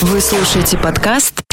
Вы слушаете подкаст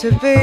to be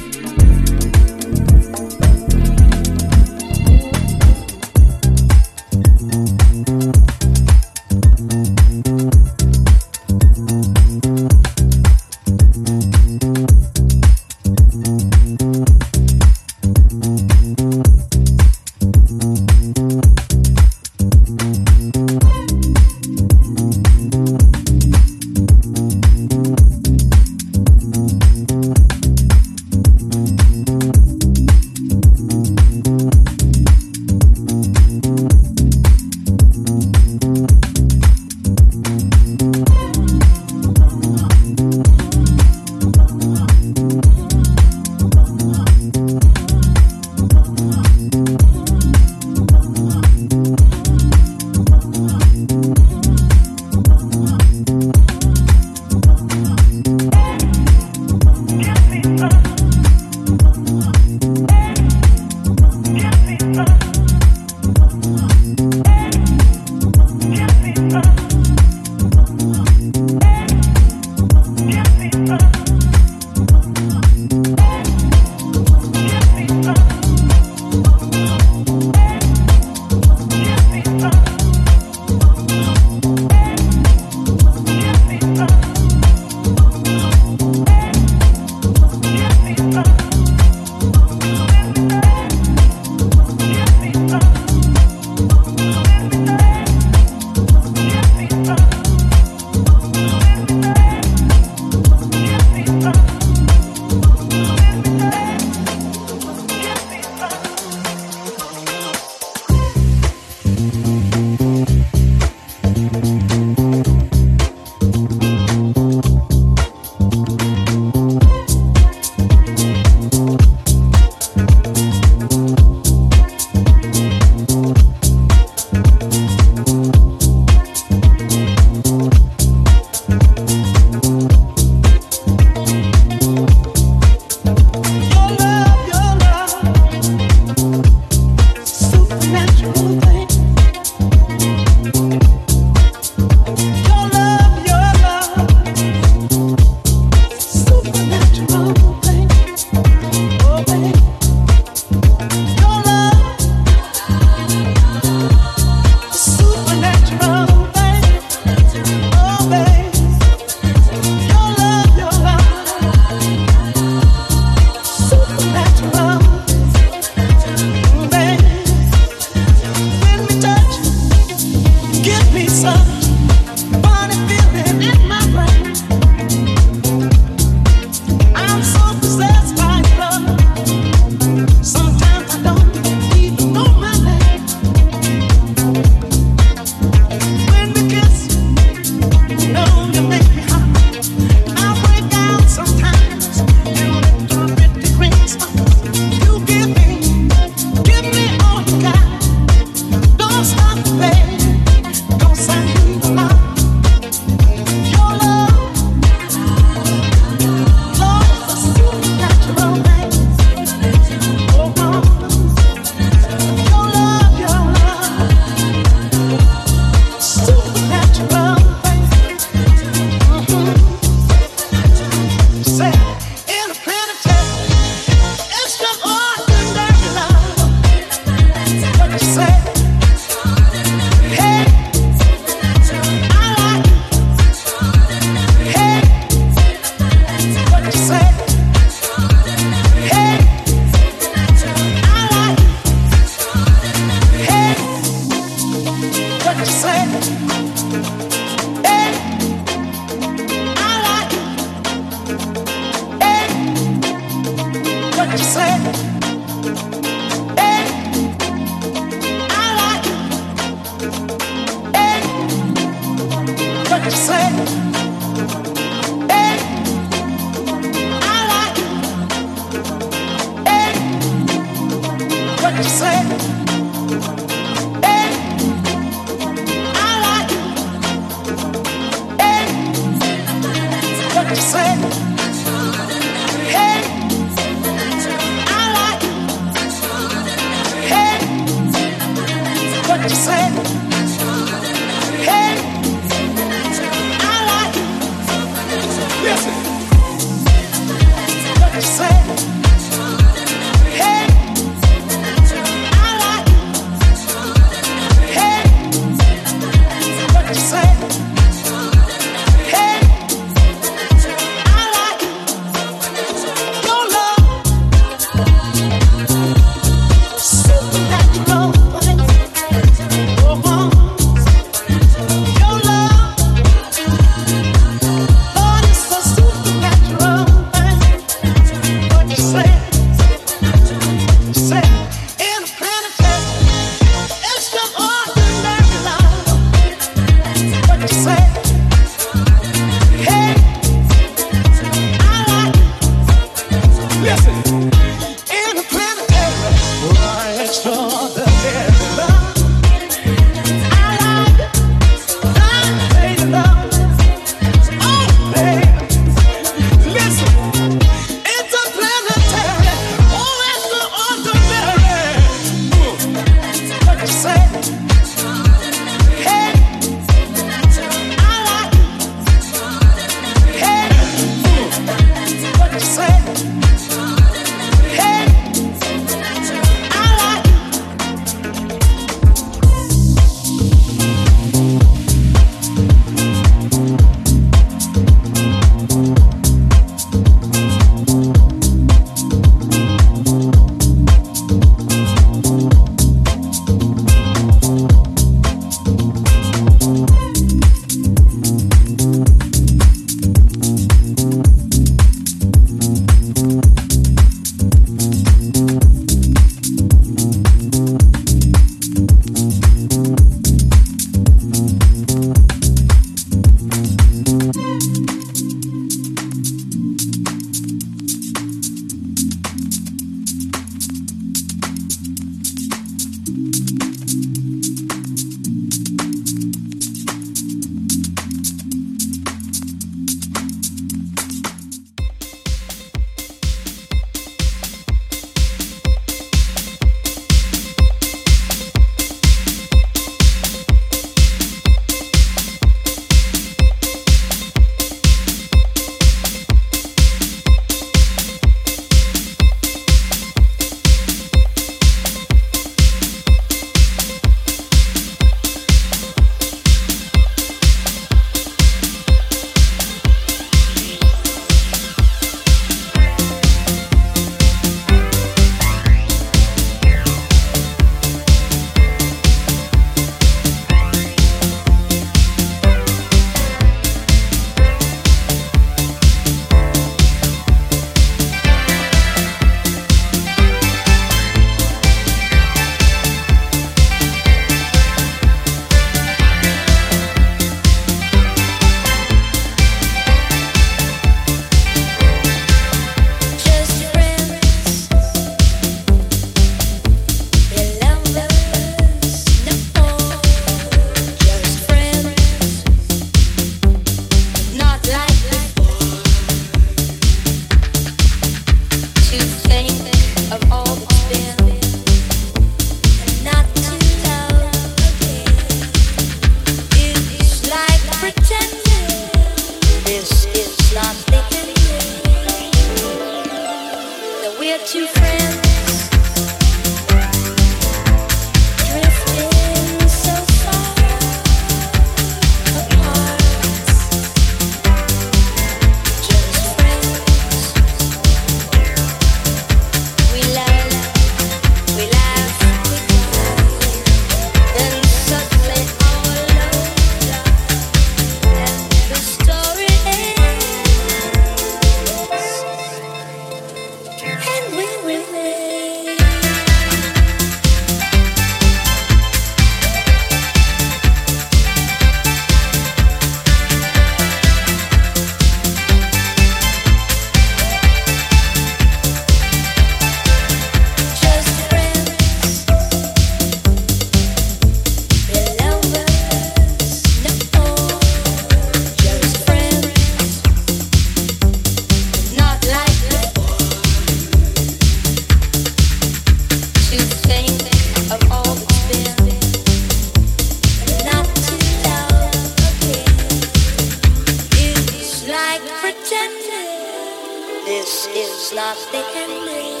this is not the ending.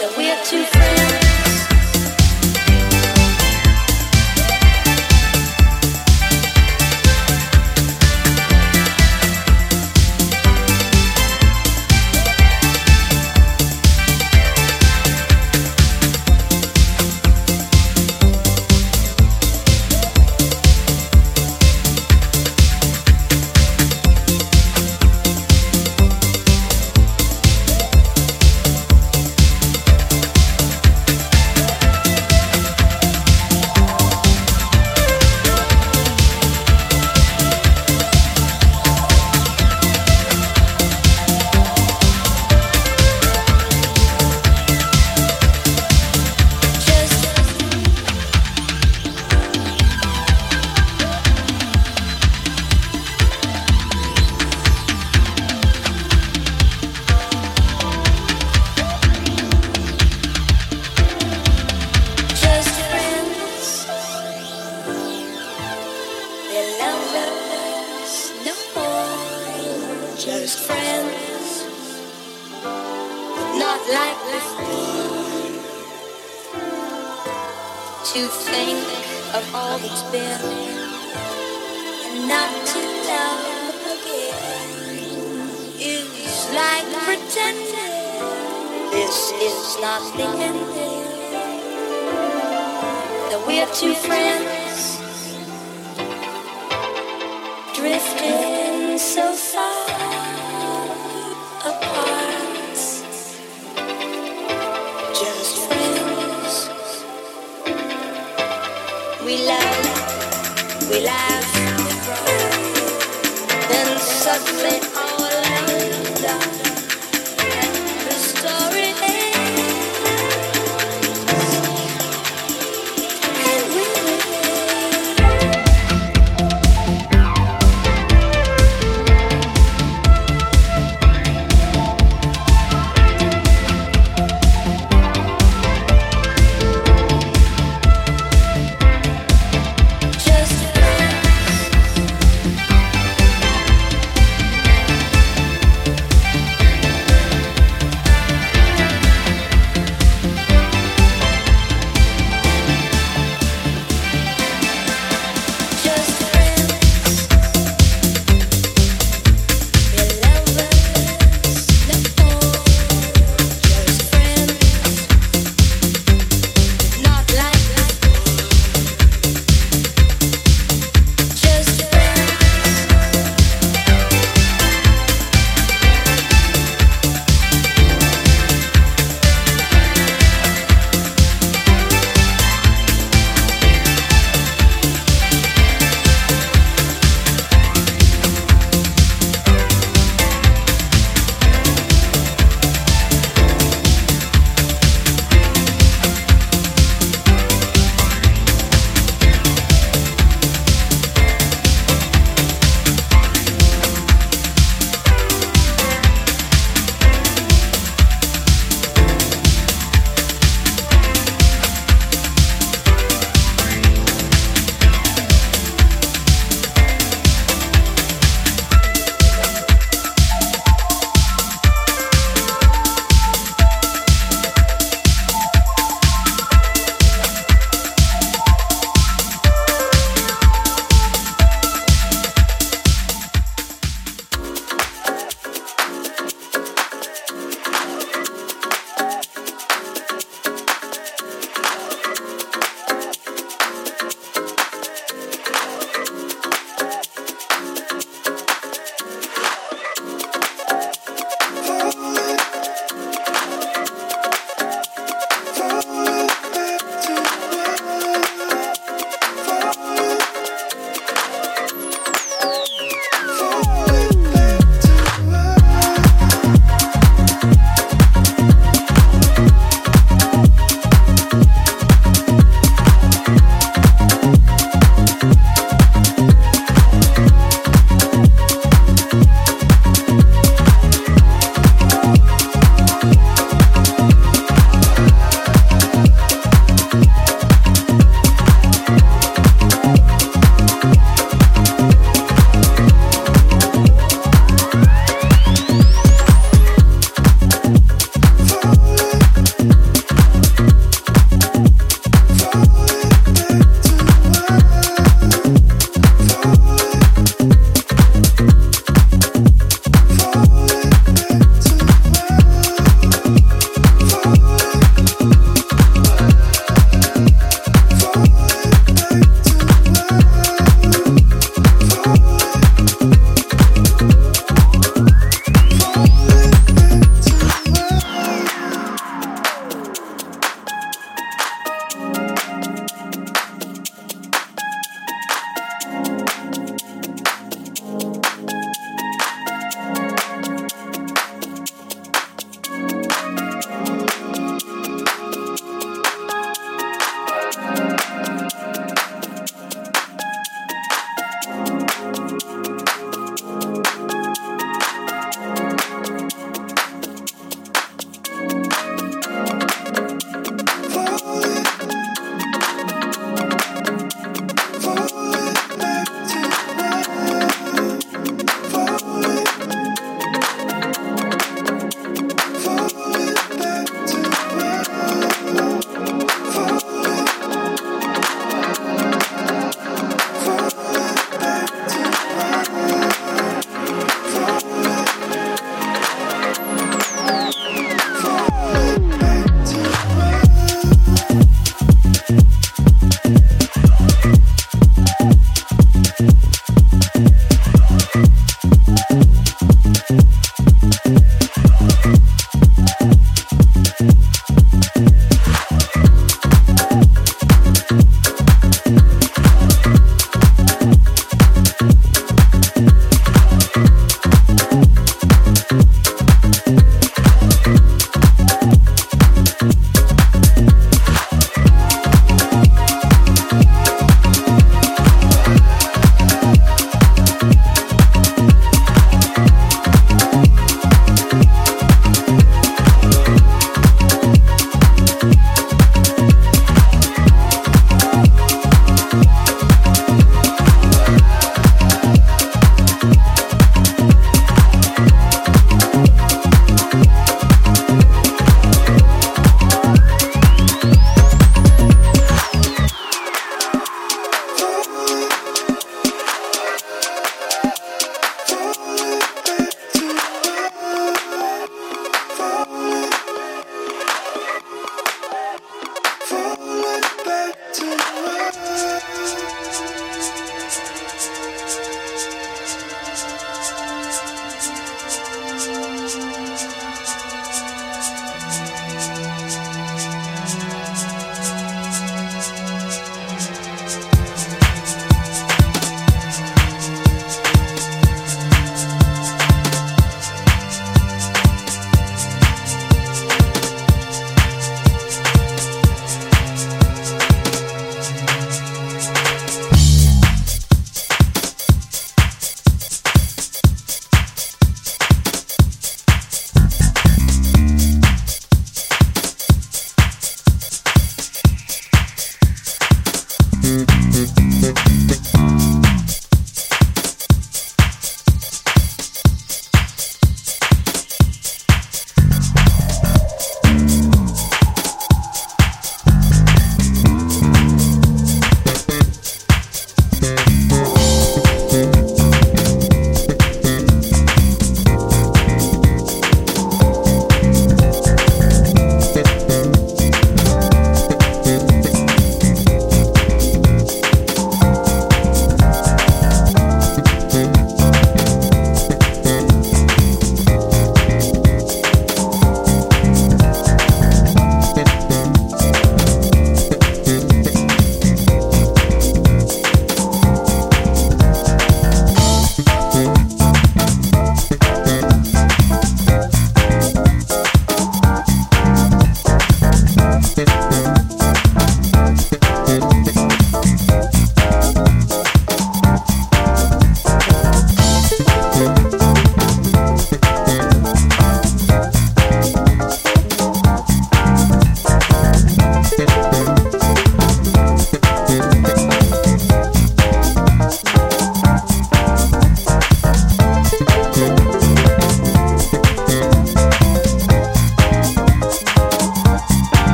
That we're two friends.